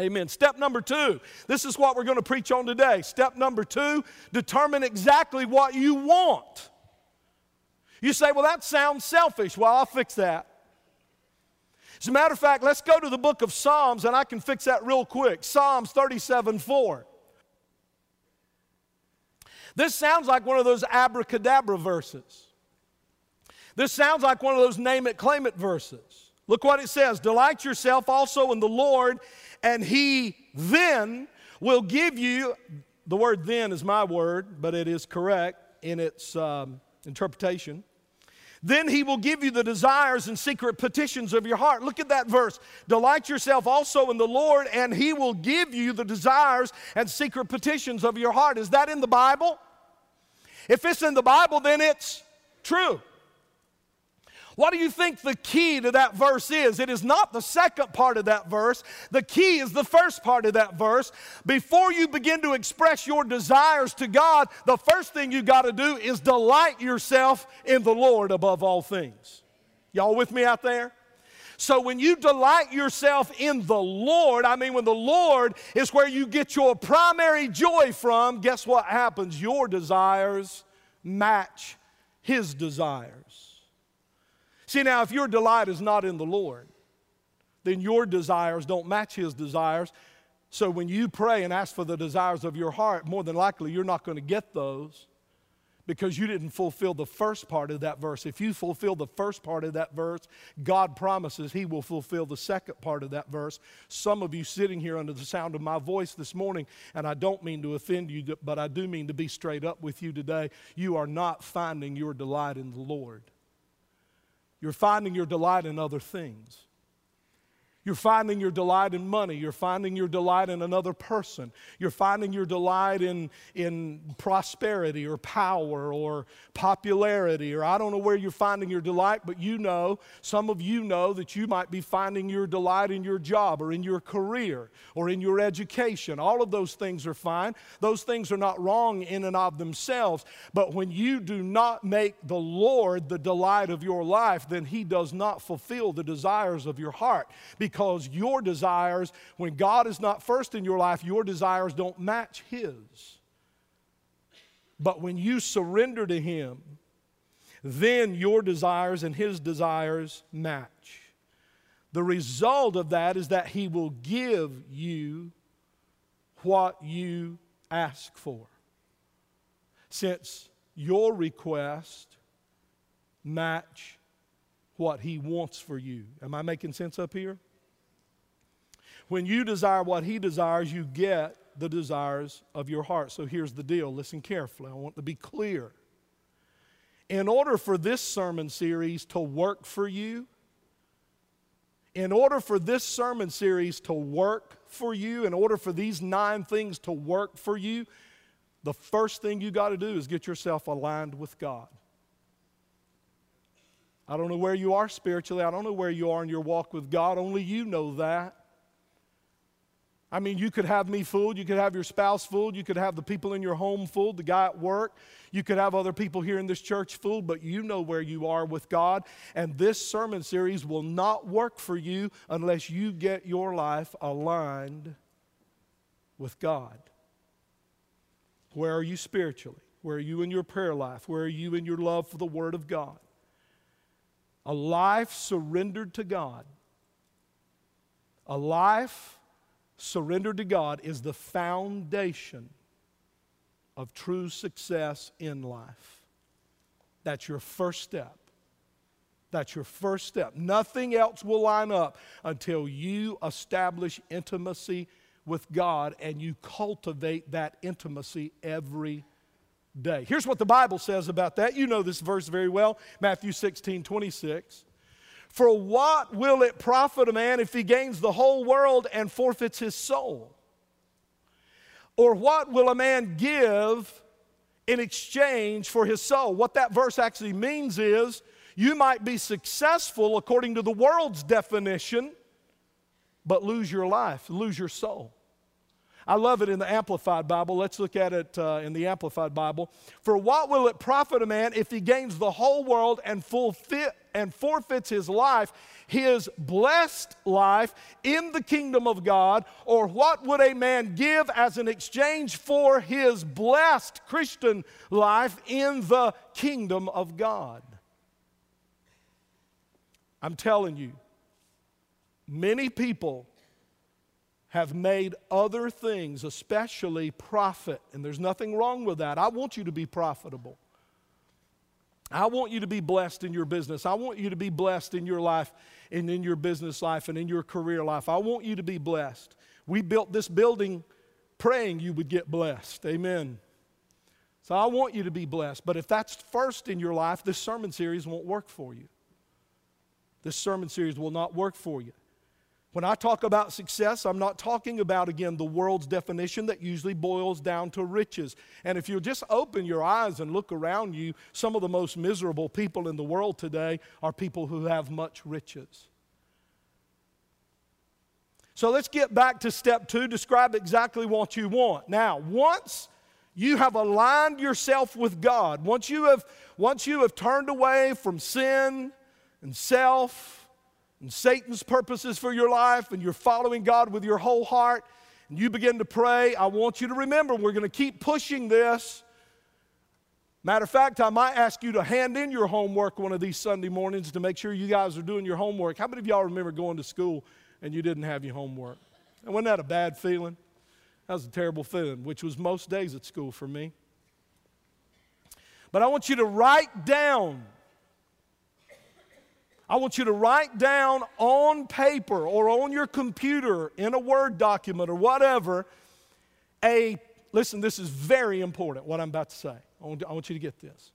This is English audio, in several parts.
Amen. Step number two, this is what we're going to preach on today. Step number two, determine exactly what you want. You say, well, that sounds selfish. Well, I'll fix that. As a matter of fact, let's go to the book of Psalms and I can fix that real quick. Psalms 37 4. This sounds like one of those abracadabra verses. This sounds like one of those name it, claim it verses. Look what it says Delight yourself also in the Lord, and he then will give you, the word then is my word, but it is correct in its um, interpretation. Then he will give you the desires and secret petitions of your heart. Look at that verse. Delight yourself also in the Lord, and he will give you the desires and secret petitions of your heart. Is that in the Bible? If it's in the Bible, then it's true. What do you think the key to that verse is? It is not the second part of that verse. The key is the first part of that verse. Before you begin to express your desires to God, the first thing you got to do is delight yourself in the Lord above all things. Y'all with me out there? So when you delight yourself in the Lord, I mean, when the Lord is where you get your primary joy from, guess what happens? Your desires match His desires. See, now, if your delight is not in the Lord, then your desires don't match His desires. So when you pray and ask for the desires of your heart, more than likely you're not going to get those because you didn't fulfill the first part of that verse. If you fulfill the first part of that verse, God promises He will fulfill the second part of that verse. Some of you sitting here under the sound of my voice this morning, and I don't mean to offend you, but I do mean to be straight up with you today, you are not finding your delight in the Lord. You're finding your delight in other things. You're finding your delight in money. You're finding your delight in another person. You're finding your delight in, in prosperity or power or popularity, or I don't know where you're finding your delight, but you know, some of you know that you might be finding your delight in your job or in your career or in your education. All of those things are fine. Those things are not wrong in and of themselves. But when you do not make the Lord the delight of your life, then He does not fulfill the desires of your heart. Because because your desires, when God is not first in your life, your desires don't match His. But when you surrender to Him, then your desires and His desires match. The result of that is that He will give you what you ask for. Since your request match what He wants for you. Am I making sense up here? When you desire what He desires, you get the desires of your heart. So here's the deal listen carefully. I want to be clear. In order for this sermon series to work for you, in order for this sermon series to work for you, in order for these nine things to work for you, the first thing you got to do is get yourself aligned with God. I don't know where you are spiritually. I don't know where you are in your walk with God. Only you know that. I mean, you could have me fooled, you could have your spouse fooled, you could have the people in your home fooled, the guy at work, you could have other people here in this church fooled, but you know where you are with God. And this sermon series will not work for you unless you get your life aligned with God. Where are you spiritually? Where are you in your prayer life? Where are you in your love for the Word of God? A life surrendered to God. A life surrender to God is the foundation of true success in life. That's your first step. That's your first step. Nothing else will line up until you establish intimacy with God and you cultivate that intimacy every day. Here's what the Bible says about that. You know this verse very well Matthew 16 26. For what will it profit a man if he gains the whole world and forfeits his soul? Or what will a man give in exchange for his soul? What that verse actually means is you might be successful according to the world's definition, but lose your life, lose your soul. I love it in the Amplified Bible. Let's look at it uh, in the Amplified Bible. For what will it profit a man if he gains the whole world and, fulfill, and forfeits his life, his blessed life in the kingdom of God? Or what would a man give as an exchange for his blessed Christian life in the kingdom of God? I'm telling you, many people have made other things, especially profit. And there's nothing wrong with that. I want you to be profitable. I want you to be blessed in your business. I want you to be blessed in your life and in your business life and in your career life. I want you to be blessed. We built this building praying you would get blessed. Amen. So I want you to be blessed. But if that's first in your life, this sermon series won't work for you. This sermon series will not work for you. When I talk about success, I'm not talking about, again, the world's definition that usually boils down to riches. And if you'll just open your eyes and look around you, some of the most miserable people in the world today are people who have much riches. So let's get back to step two describe exactly what you want. Now, once you have aligned yourself with God, once you have, once you have turned away from sin and self, and Satan's purposes for your life, and you're following God with your whole heart, and you begin to pray, I want you to remember we're going to keep pushing this. Matter of fact, I might ask you to hand in your homework one of these Sunday mornings to make sure you guys are doing your homework. How many of y'all remember going to school and you didn't have your homework? And wasn't that a bad feeling? That was a terrible feeling, which was most days at school for me. But I want you to write down I want you to write down on paper or on your computer in a Word document or whatever a, listen, this is very important what I'm about to say. I want, you to get this.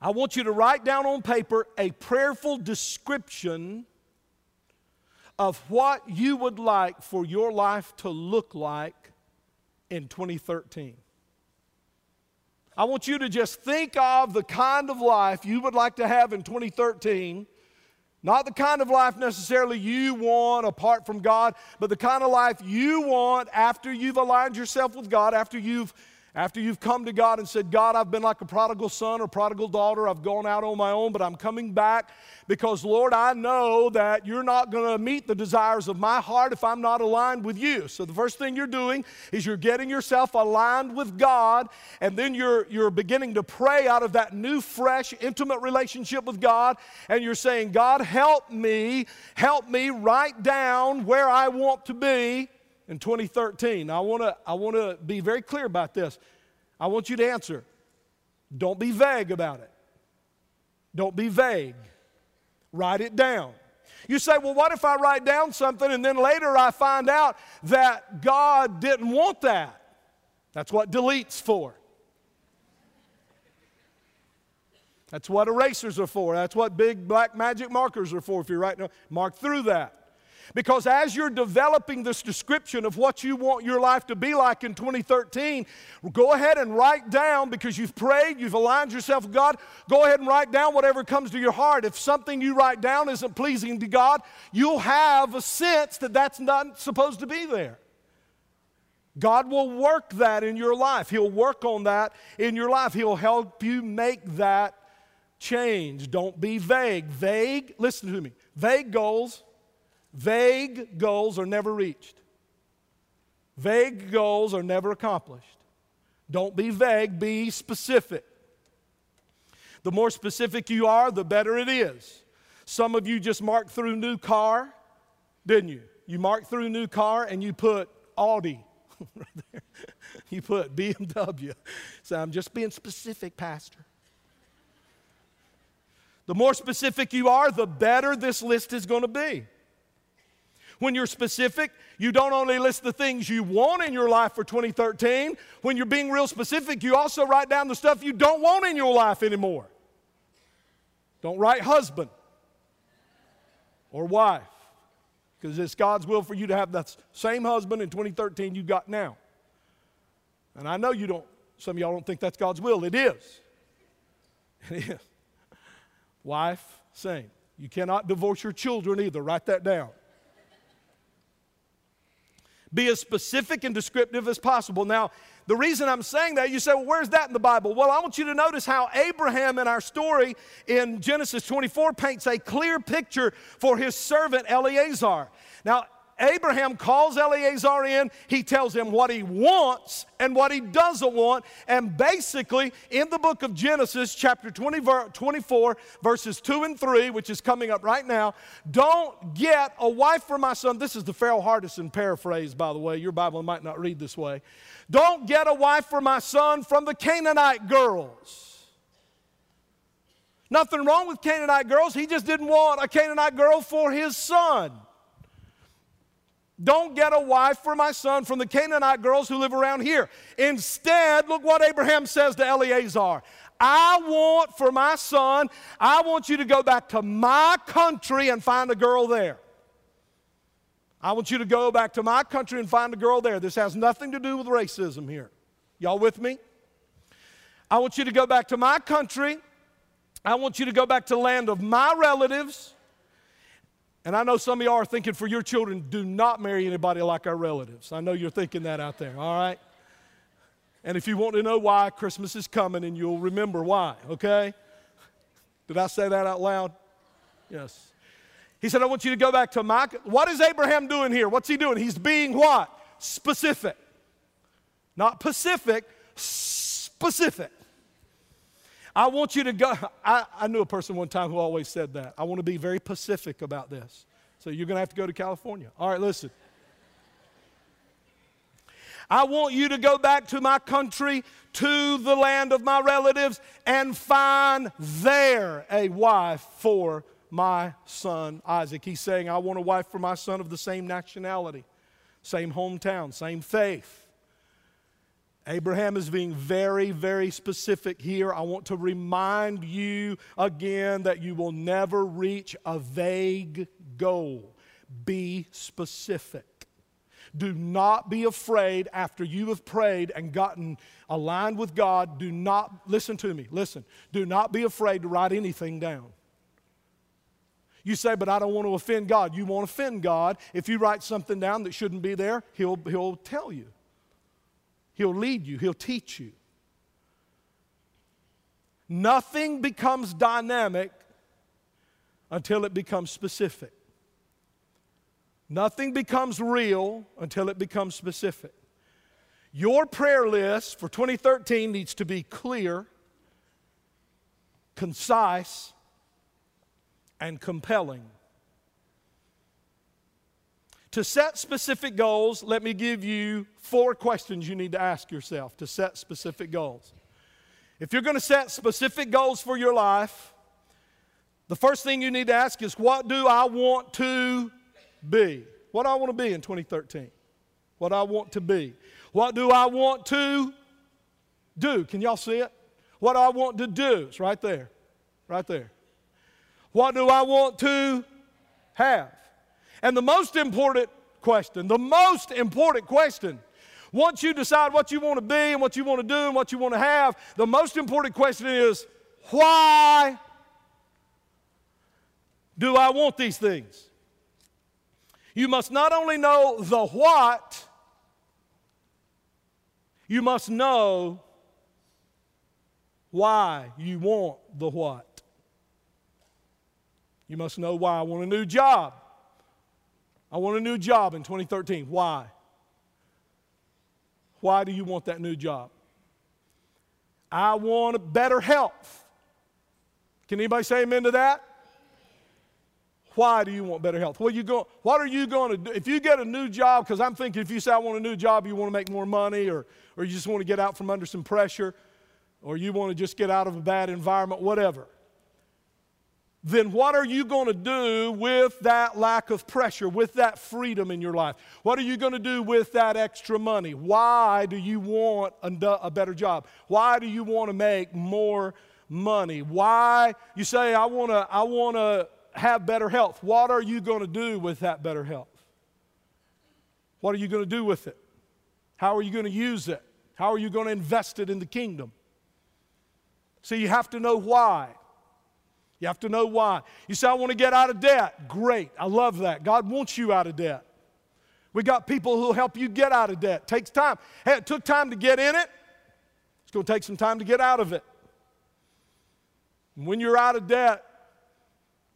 I want you to write down on paper a prayerful description of what you would like for your life to look like in 2013. I want you to just think of the kind of life you would like to have in 2013. Not the kind of life necessarily you want apart from God, but the kind of life you want after you've aligned yourself with God, after you've after you've come to God and said, God, I've been like a prodigal son or prodigal daughter, I've gone out on my own, but I'm coming back because, Lord, I know that you're not going to meet the desires of my heart if I'm not aligned with you. So the first thing you're doing is you're getting yourself aligned with God, and then you're, you're beginning to pray out of that new, fresh, intimate relationship with God, and you're saying, God, help me, help me write down where I want to be in 2013. I want to I want to be very clear about this. I want you to answer. Don't be vague about it. Don't be vague. Write it down. You say, well, what if I write down something and then later I find out that God didn't want that? That's what delete's for. That's what erasers are for. That's what big black magic markers are for. If you're writing, mark through that. Because as you're developing this description of what you want your life to be like in 2013, go ahead and write down because you've prayed, you've aligned yourself with God. Go ahead and write down whatever comes to your heart. If something you write down isn't pleasing to God, you'll have a sense that that's not supposed to be there. God will work that in your life. He'll work on that in your life. He'll help you make that change. Don't be vague. Vague, listen to me. Vague goals Vague goals are never reached. Vague goals are never accomplished. Don't be vague, be specific. The more specific you are, the better it is. Some of you just marked through new car, didn't you? You marked through new car and you put Audi right there. You put BMW. So I'm just being specific, Pastor. The more specific you are, the better this list is going to be. When you're specific, you don't only list the things you want in your life for 2013. When you're being real specific, you also write down the stuff you don't want in your life anymore. Don't write husband or wife because it's God's will for you to have that same husband in 2013 you got now. And I know you don't, some of y'all don't think that's God's will. It is. It is. Wife, same. You cannot divorce your children either. Write that down. Be as specific and descriptive as possible. Now, the reason I'm saying that, you say, well, where's that in the Bible? Well, I want you to notice how Abraham in our story in Genesis 24 paints a clear picture for his servant Eliezer. Now, Abraham calls Eleazar in. He tells him what he wants and what he doesn't want. And basically, in the book of Genesis, chapter 20, 24, verses 2 and 3, which is coming up right now, don't get a wife for my son. This is the Farrell Hardison paraphrase, by the way. Your Bible might not read this way. Don't get a wife for my son from the Canaanite girls. Nothing wrong with Canaanite girls. He just didn't want a Canaanite girl for his son. Don't get a wife for my son from the Canaanite girls who live around here. Instead, look what Abraham says to Eleazar. I want for my son, I want you to go back to my country and find a girl there. I want you to go back to my country and find a girl there. This has nothing to do with racism here. Y'all with me? I want you to go back to my country. I want you to go back to land of my relatives. And I know some of y'all are thinking for your children, do not marry anybody like our relatives. I know you're thinking that out there, all right? And if you want to know why, Christmas is coming and you'll remember why, okay? Did I say that out loud? Yes. He said, I want you to go back to my. What is Abraham doing here? What's he doing? He's being what? Specific. Not Pacific, specific. I want you to go. I, I knew a person one time who always said that. I want to be very pacific about this. So you're going to have to go to California. All right, listen. I want you to go back to my country, to the land of my relatives, and find there a wife for my son Isaac. He's saying, I want a wife for my son of the same nationality, same hometown, same faith. Abraham is being very, very specific here. I want to remind you again that you will never reach a vague goal. Be specific. Do not be afraid after you have prayed and gotten aligned with God. Do not, listen to me, listen. Do not be afraid to write anything down. You say, but I don't want to offend God. You won't offend God. If you write something down that shouldn't be there, He'll, he'll tell you. He'll lead you, He'll teach you. Nothing becomes dynamic until it becomes specific. Nothing becomes real until it becomes specific. Your prayer list for 2013 needs to be clear, concise, and compelling. To set specific goals, let me give you four questions you need to ask yourself to set specific goals. If you're going to set specific goals for your life, the first thing you need to ask is what do I want to be? What do I want to be in 2013? What do I want to be. What do I want to do? Can y'all see it? What do I want to do. It's right there. Right there. What do I want to have? And the most important question, the most important question, once you decide what you want to be and what you want to do and what you want to have, the most important question is why do I want these things? You must not only know the what, you must know why you want the what. You must know why I want a new job. I want a new job in 2013. Why? Why do you want that new job? I want better health. Can anybody say amen to that? Why do you want better health? Well, you go, what are you going to do? If you get a new job, because I'm thinking if you say I want a new job, you want to make more money, or, or you just want to get out from under some pressure, or you want to just get out of a bad environment, whatever then what are you going to do with that lack of pressure, with that freedom in your life? What are you going to do with that extra money? Why do you want a, better job? Why do you want to make more money? Why you say I want to I want to have better health. What are you going to do with that better health? What are you going to do with it? How are you going to use it? How are you going to invest it in the kingdom? So you have to know why. You have to know why. You say, I want to get out of debt. Great. I love that. God wants you out of debt. We got people who'll help you get out of debt. Takes time. Hey, it took time to get in it. It's going to take some time to get out of it. When you're out of debt,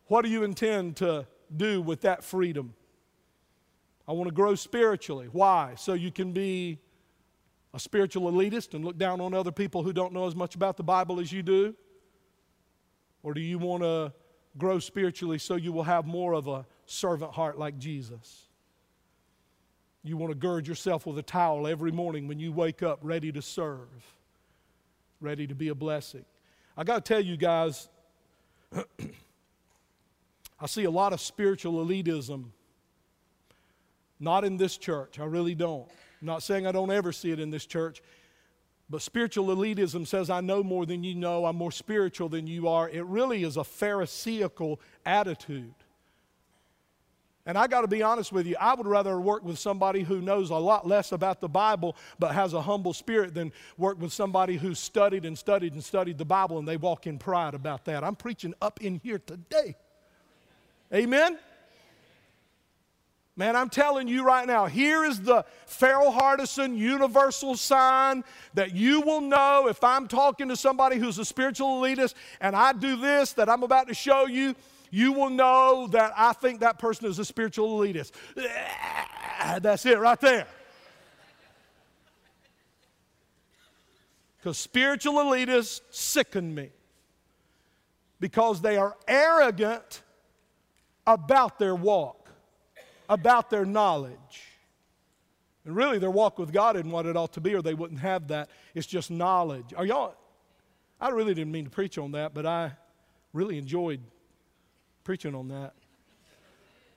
what do you intend to do with that freedom? I want to grow spiritually. Why? So you can be a spiritual elitist and look down on other people who don't know as much about the Bible as you do? Or do you want to grow spiritually so you will have more of a servant heart like Jesus? You want to gird yourself with a towel every morning when you wake up, ready to serve, ready to be a blessing. I got to tell you guys, I see a lot of spiritual elitism, not in this church. I really don't. I'm not saying I don't ever see it in this church, but spiritual elitism says, I know more than you know, I'm more spiritual than you are. It really is a Pharisaical attitude. And I got to be honest with you, I would rather work with somebody who knows a lot less about the Bible but has a humble spirit than work with somebody who's studied and studied and studied the Bible and they walk in pride about that. I'm preaching up in here today. Amen? Man, I'm telling you right now, here is the Farrell Hardison universal sign that you will know if I'm talking to somebody who's a spiritual elitist and I do this that I'm about to show you, you will know that I think that person is a spiritual elitist. That's it right there. Because spiritual elitists sicken me because they are arrogant about their walk about their knowledge. And really, their walk with God isn't what it ought to be, or they wouldn't have that. It's just knowledge. Are y'all? I really didn't mean to preach on that, but I really enjoyed preaching on that.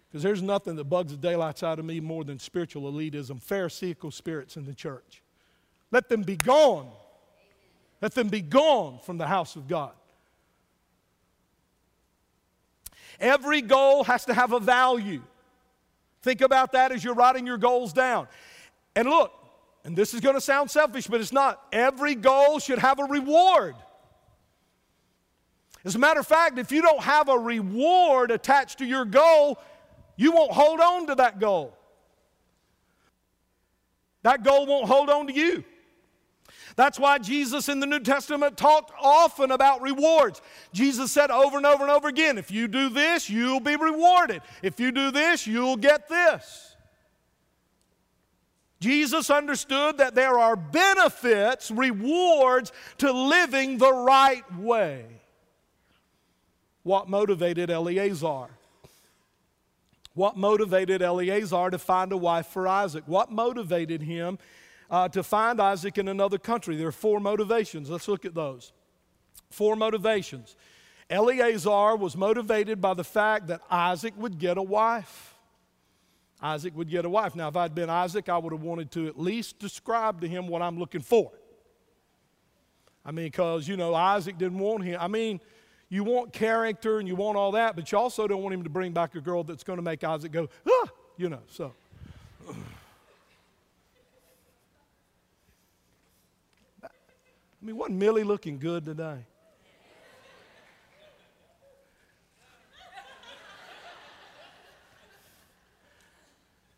Because there's nothing that bugs the daylights out of me more than spiritual elitism, pharisaical spirits in the church. Let them be gone. Let them be gone from the house of God. Every goal has to have a value. Think about that as you're writing your goals down. And look, and this is going to sound selfish, but it's not. Every goal should have a reward. As a matter of fact, if you don't have a reward attached to your goal, you won't hold on to that goal. That goal won't hold on to you. That's why Jesus in the New Testament talked often about rewards. Jesus said over and over and over again if you do this, you'll be rewarded. If you do this, you'll get this. Jesus understood that there are benefits, rewards to living the right way. What motivated Eleazar? What motivated Eleazar to find a wife for Isaac? What motivated him uh, to find Isaac in another country. There are four motivations. Let's look at those. Four motivations. Eleazar was motivated by the fact that Isaac would get a wife. Isaac would get a wife. Now, if I'd been Isaac, I would have wanted to at least describe to him what I'm looking for. I mean, because, you know, Isaac didn't want him. I mean, you want character and you want all that, but you also don't want him to bring back a girl that's going to make Isaac go, ah, you know, so. I mean, wasn't Millie looking good today?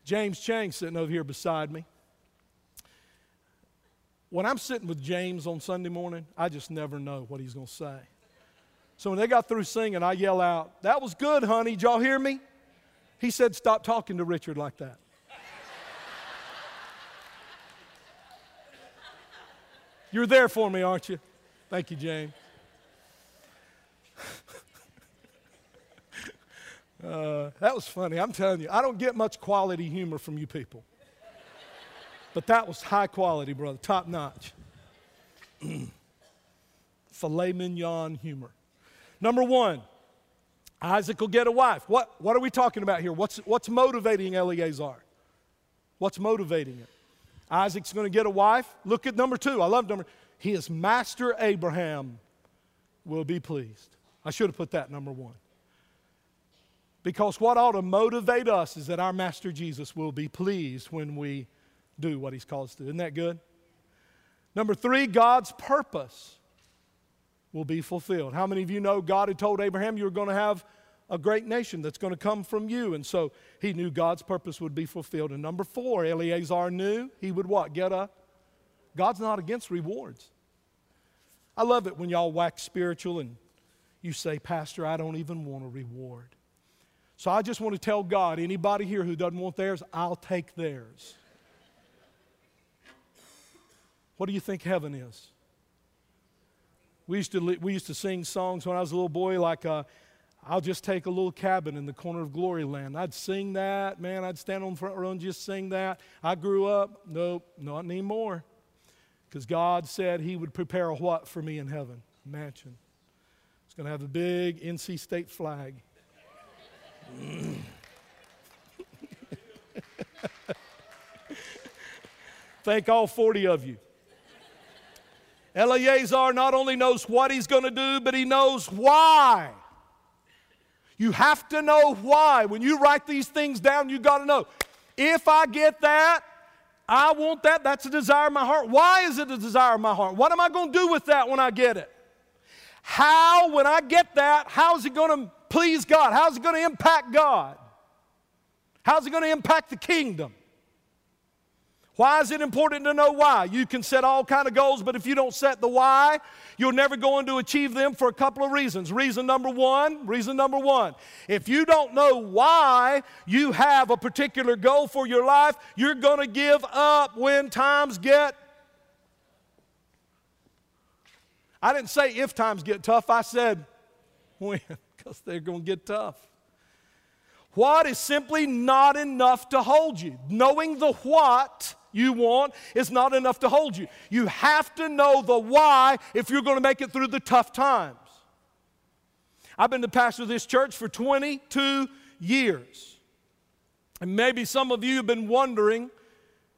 James Chang sitting over here beside me. When I'm sitting with James on Sunday morning, I just never know what he's going to say. So when they got through singing, I yell out, That was good, honey. Did y'all hear me? He said, Stop talking to Richard like that. You're there for me, aren't you? Thank you, James. uh, that was funny. I'm telling you, I don't get much quality humor from you people. But that was high quality, brother, top notch. Filet mignon humor. Number one, Isaac will get a wife. What, what are we talking about here? What's, what's motivating Eleazar? What's motivating it? Isaac's going to get a wife. Look at number two. I love number. His master Abraham will be pleased. I should have put that number one. Because what ought to motivate us is that our master Jesus will be pleased when we do what he's called us to. Isn't that good? Number three, God's purpose will be fulfilled. How many of you know God had told Abraham you were going to have a great nation that's going to come from you. And so he knew God's purpose would be fulfilled. And number four, Eleazar knew he would what? Get a. God's not against rewards. I love it when y'all wax spiritual and you say, Pastor, I don't even want a reward. So I just want to tell God anybody here who doesn't want theirs, I'll take theirs. What do you think heaven is? We used to, we used to sing songs when I was a little boy, like, uh, I'll just take a little cabin in the corner of glory land. I'd sing that, man. I'd stand on the front row and just sing that. I grew up, nope, not anymore. Because God said He would prepare a what for me in heaven? Mansion. It's going to have a big NC State flag. Thank all 40 of you. Eleazar not only knows what he's going to do, but he knows why. You have to know why. When you write these things down, you got to know if I get that, I want that. That's a desire of my heart. Why is it a desire of my heart? What am I going to do with that when I get it? How, when I get that, how is it going to please God? How is it going to impact God? How's it going to impact the kingdom? Why is it important to know why? You can set all kind of goals, but if you don't set the why, you're never going to achieve them for a couple of reasons. Reason number one, reason number one, if you don't know why you have a particular goal for your life, you're going to give up when times get I didn't say if times get tough, I said when, because they're going to get tough. What is simply not enough to hold you? Knowing the what you want is not enough to hold you. You have to know the why if you're going to make it through the tough times. I've been the pastor of this church for 22 years. And maybe some of you have been wondering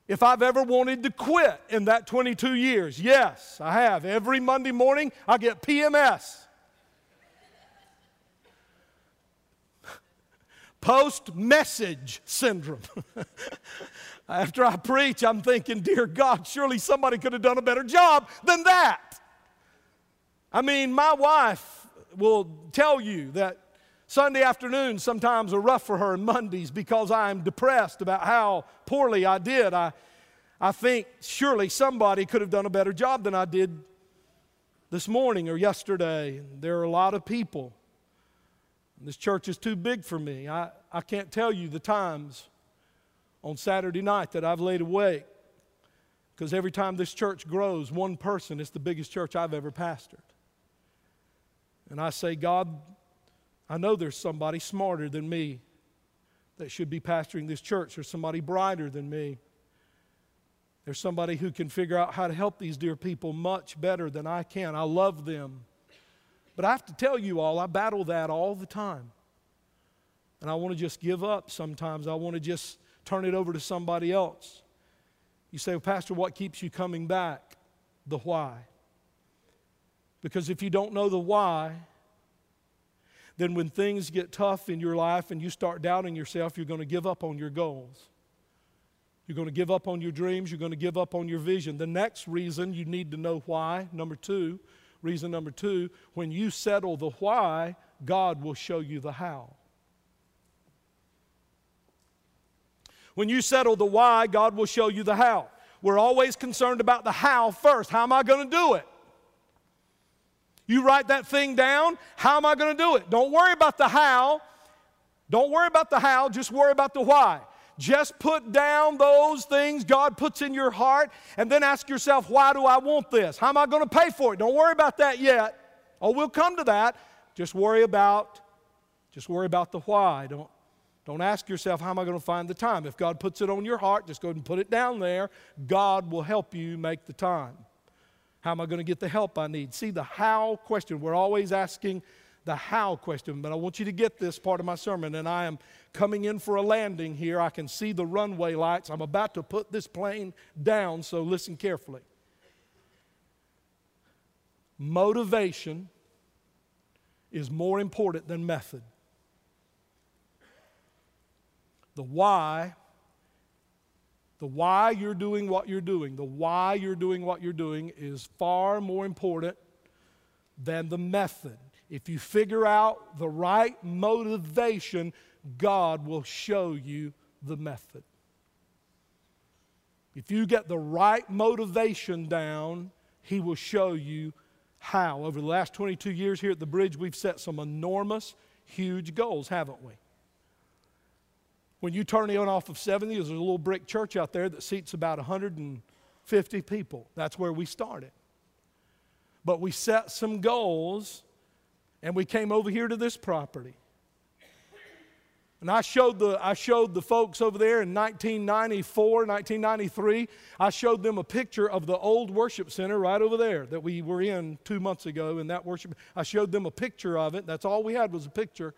if I've ever wanted to quit in that 22 years. Yes, I have. Every Monday morning, I get PMS. Post message syndrome. After I preach, I'm thinking, Dear God, surely somebody could have done a better job than that. I mean, my wife will tell you that Sunday afternoons sometimes are rough for her and Mondays because I'm depressed about how poorly I did. I, I think surely somebody could have done a better job than I did this morning or yesterday. There are a lot of people. This church is too big for me. I, I can't tell you the times on Saturday night that I've laid awake because every time this church grows, one person, it's the biggest church I've ever pastored. And I say, God, I know there's somebody smarter than me that should be pastoring this church. There's somebody brighter than me. There's somebody who can figure out how to help these dear people much better than I can. I love them. But I have to tell you all, I battle that all the time. And I want to just give up sometimes. I want to just turn it over to somebody else. You say, well, Pastor, what keeps you coming back? The why. Because if you don't know the why, then when things get tough in your life and you start doubting yourself, you're going to give up on your goals. You're going to give up on your dreams. You're going to give up on your vision. The next reason you need to know why, number two, reason number two, when you settle the why, God will show you the how. When you settle the why, God will show you the how. We're always concerned about the how first. How am I going to do it? You write that thing down. How am I going to do it? Don't worry about the how. Don't worry about the how, just worry about the why. Just put down those things God puts in your heart and then ask yourself, why do I want this? How am I going to pay for it? Don't worry about that yet. Oh, we'll come to that. Just worry about just worry about the why. Don't don't ask yourself, how am I going to find the time? If God puts it on your heart, just go ahead and put it down there. God will help you make the time. How am I going to get the help I need? See, the how question, we're always asking the how question, but I want you to get this part of my sermon, and I am coming in for a landing here. I can see the runway lights. I'm about to put this plane down, so listen carefully. Motivation is more important than method. The why the why you're doing what you're doing, the why you're doing what you're doing is far more important than the method. If you figure out the right motivation, God will show you the method. If you get the right motivation down, He will show you how. Over the last 22 years here at the bridge, we've set some enormous, huge goals, haven't we? When you turn in off of 70, there's a little brick church out there that seats about 150 people. That's where we started. But we set some goals and we came over here to this property. And I showed the, I showed the folks over there in 1994, 1993, I showed them a picture of the old worship center right over there that we were in two months ago in that worship. I showed them a picture of it. That's all we had was a picture.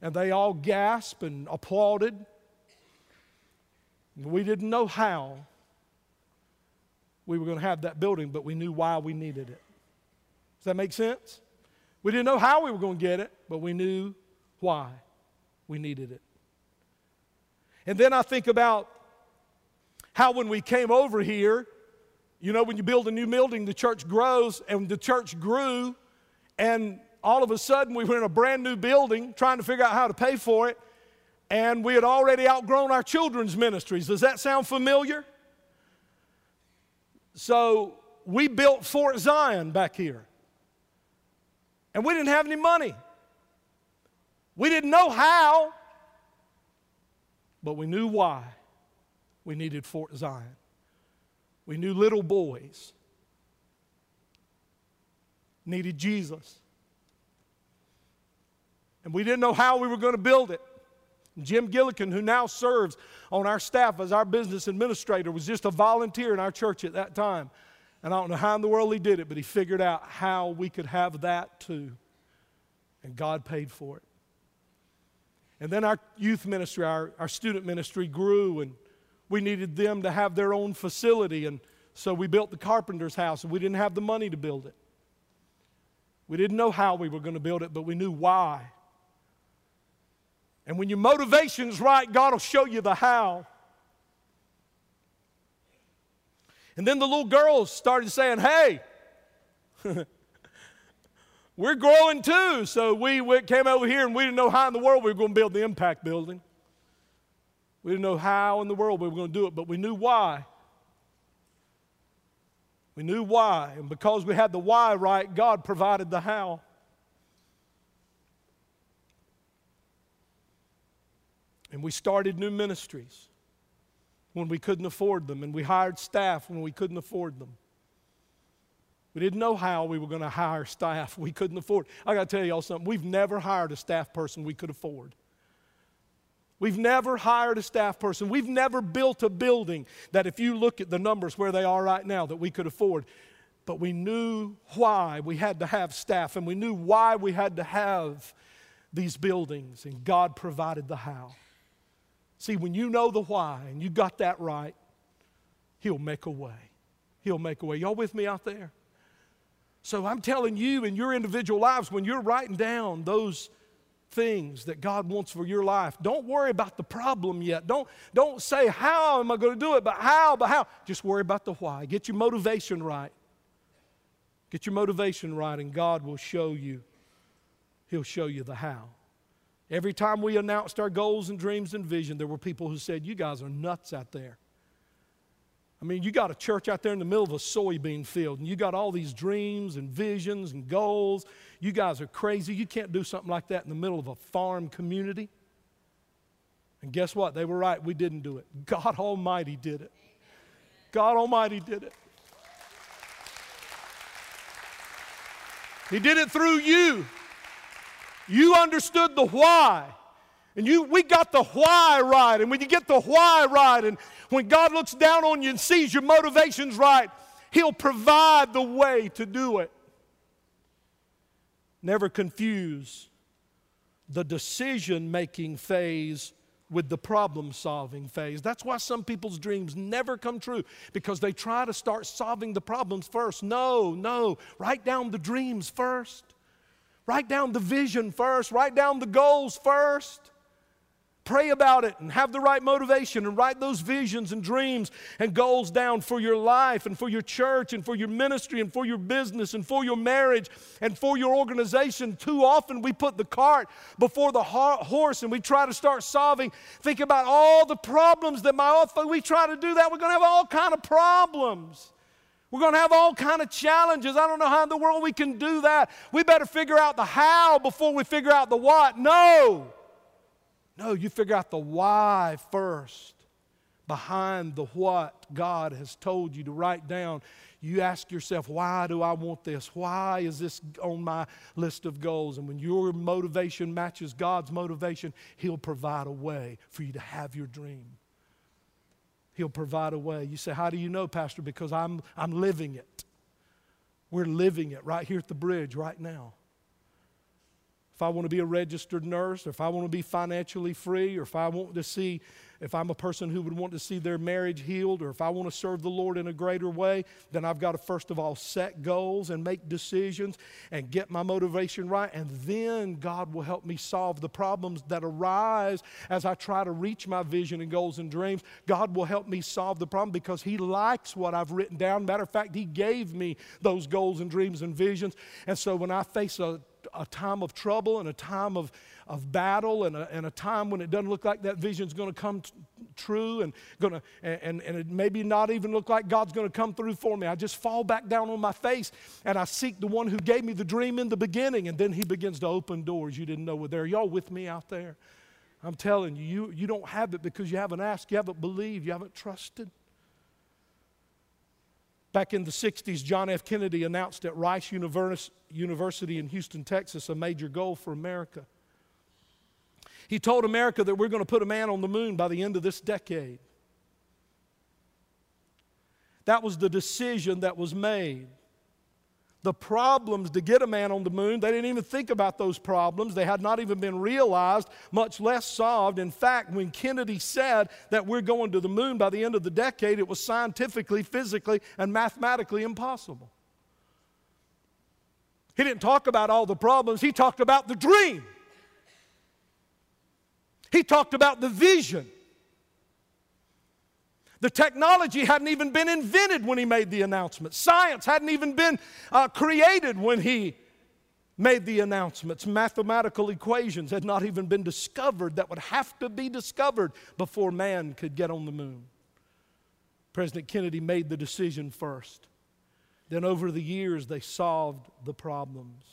And they all gasped and applauded. We didn't know how we were going to have that building, but we knew why we needed it. Does that make sense? We didn't know how we were going to get it, but we knew why we needed it. And then I think about how when we came over here, you know, when you build a new building, the church grows, and the church grew, and all of a sudden we were in a brand new building trying to figure out how to pay for it, and we had already outgrown our children's ministries. Does that sound familiar? So we built Fort Zion back here, and we didn't have any money. We didn't know how, but we knew why we needed Fort Zion. We knew little boys needed Jesus. And we didn't know how we were going to build it. Jim Gillikin, who now serves on our staff as our business administrator, was just a volunteer in our church at that time. And I don't know how in the world he did it, but he figured out how we could have that too. And God paid for it. And then our youth ministry, our, our student ministry grew, and we needed them to have their own facility. And so we built the carpenter's house, and we didn't have the money to build it. We didn't know how we were going to build it, but we knew why. And when your motivation's right, God will show you the how. And then the little girls started saying, Hey, we're growing too. So we came over here and we didn't know how in the world we were going to build the impact building. We didn't know how in the world we were going to do it, but we knew why. We knew why. And because we had the why right, God provided the how. And we started new ministries when we couldn't afford them, and we hired staff when we couldn't afford them. We didn't know how we were going to hire staff we couldn't afford. I got to tell y'all something. We've never hired a staff person we could afford. We've never hired a staff person. We've never built a building that, if you look at the numbers where they are right now, that we could afford. But we knew why we had to have staff, and we knew why we had to have these buildings, and God provided the how. See, when you know the why and you got that right, He'll make a way. He'll make a way. Y'all with me out there? So I'm telling you in your individual lives, when you're writing down those things that God wants for your life, don't worry about the problem yet. Don't, don't say, How am I going to do it? But how? But how? Just worry about the why. Get your motivation right. Get your motivation right, and God will show you. He'll show you the how. Every time we announced our goals and dreams and vision, there were people who said, You guys are nuts out there. I mean, you got a church out there in the middle of a soybean field, and you got all these dreams and visions and goals. You guys are crazy. You can't do something like that in the middle of a farm community. And guess what? They were right. We didn't do it. God Almighty did it. God Almighty did it. He did it through you. You understood the why. And you, we got the why right. And when you get the why right, and when God looks down on you and sees your motivations right, He'll provide the way to do it. Never confuse the decision making phase with the problem solving phase. That's why some people's dreams never come true because they try to start solving the problems first. No, no. Write down the dreams first. Write down the vision first. Write down the goals first. Pray about it and have the right motivation and write those visions and dreams and goals down for your life and for your church and for your ministry and for your business and for your marriage and for your organization. Too often we put the cart before the horse and we try to start solving. Think about all the problems that my office, we try to do that. We're going to have all kind of problems. We're going to have all kind of challenges. I don't know how in the world we can do that. We better figure out the how before we figure out the what. No. No, you figure out the why first behind the what God has told you to write down. You ask yourself, why do I want this? Why is this on my list of goals? And when your motivation matches God's motivation, He'll provide a way for you to have your dream. He'll provide a way. You say, How do you know, Pastor? Because I'm, I'm living it. We're living it right here at the bridge right now if I want to be a registered nurse, or if I want to be financially free, or if I want to see, if I'm a person who would want to see their marriage healed, or if I want to serve the Lord in a greater way, then I've got to first of all set goals and make decisions and get my motivation right. And then God will help me solve the problems that arise as I try to reach my vision and goals and dreams. God will help me solve the problem because He likes what I've written down. Matter of fact, He gave me those goals and dreams and visions. And so when I face a a time of trouble and a time of, of battle and a, and a time when it doesn't look like that vision's going to come t- true and going to and, and it maybe not even look like God's going to come through for me. I just fall back down on my face and I seek the one who gave me the dream in the beginning and then he begins to open doors you didn't know were there. Y'all with me out there? I'm telling you, you, you don't have it because you haven't asked, you haven't believed, you haven't trusted. Back in the 60s, John F. Kennedy announced at Rice University in Houston, Texas, a major goal for America. He told America that we're going to put a man on the moon by the end of this decade. That was the decision that was made the problems to get a man on the moon. They didn't even think about those problems. They had not even been realized, much less solved. In fact, when Kennedy said that we're going to the moon by the end of the decade, it was scientifically, physically, and mathematically impossible. He didn't talk about all the problems, he talked about the dream. He talked about the vision. The technology hadn't even been invented when he made the announcement. Science hadn't even been uh, created when he made the announcements. Mathematical equations had not even been discovered that would have to be discovered before man could get on the moon. President Kennedy made the decision first. Then, over the years, they solved the problems.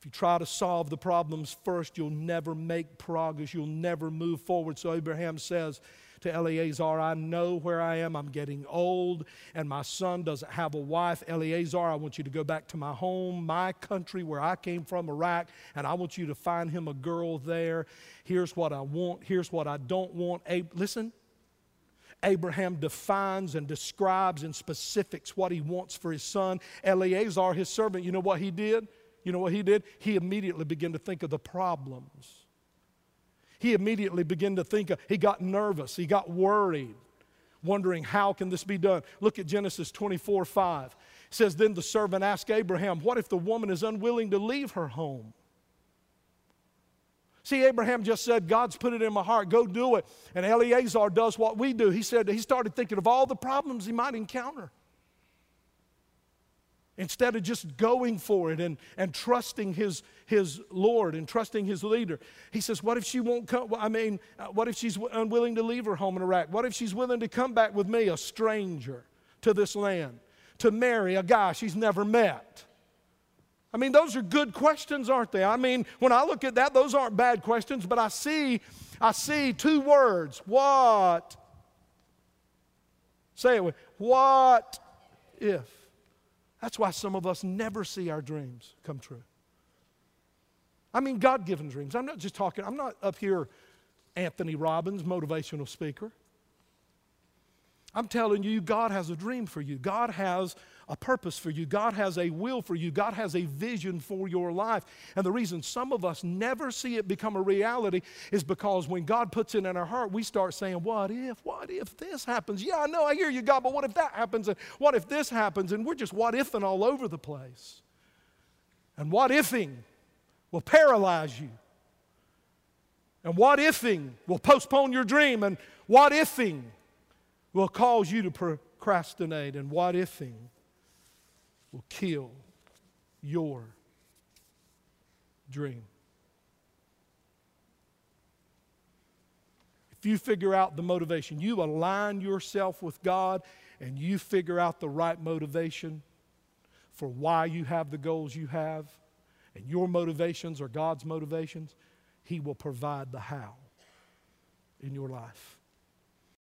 If you try to solve the problems first, you'll never make progress. You'll never move forward. So, Abraham says, to Eleazar, I know where I am. I'm getting old, and my son doesn't have a wife. Eleazar, I want you to go back to my home, my country where I came from, Iraq, and I want you to find him a girl there. Here's what I want, here's what I don't want. Ab- listen, Abraham defines and describes in specifics what he wants for his son. Eleazar, his servant, you know what he did? You know what he did? He immediately began to think of the problems he immediately began to think, of, he got nervous, he got worried, wondering how can this be done. Look at Genesis 24 5. It says, Then the servant asked Abraham, What if the woman is unwilling to leave her home? See, Abraham just said, God's put it in my heart, go do it. And Eleazar does what we do. He said, he started thinking of all the problems he might encounter instead of just going for it and, and trusting his, his Lord and trusting his leader. He says, What if she won't come? I mean, uh, what if she's unwilling to leave her home in Iraq? What if she's willing to come back with me, a stranger, to this land, to marry a guy she's never met? I mean, those are good questions, aren't they? I mean, when I look at that, those aren't bad questions, but I see, I see two words. What? Say it with what if? That's why some of us never see our dreams come true. I mean, God given dreams. I'm not just talking, I'm not up here, Anthony Robbins, motivational speaker. I'm telling you, God has a dream for you. God has a purpose for you. God has a will for you. God has a vision for your life. And the reason some of us never see it become a reality is because when God puts it in our heart, we start saying, What if? What if this happens? Yeah, I know, I hear you, God, but what if that happens? And what if this happens? And we're just what ifing all over the place. And what ifing will paralyze you. And what ifing will postpone your dream, and what ifing will cause you to procrastinate, and what ifing will kill your dream. If you figure out the motivation, you align yourself with God and you figure out the right motivation for why you have the goals you have, and your motivations are God's motivations, He will provide the how in your life.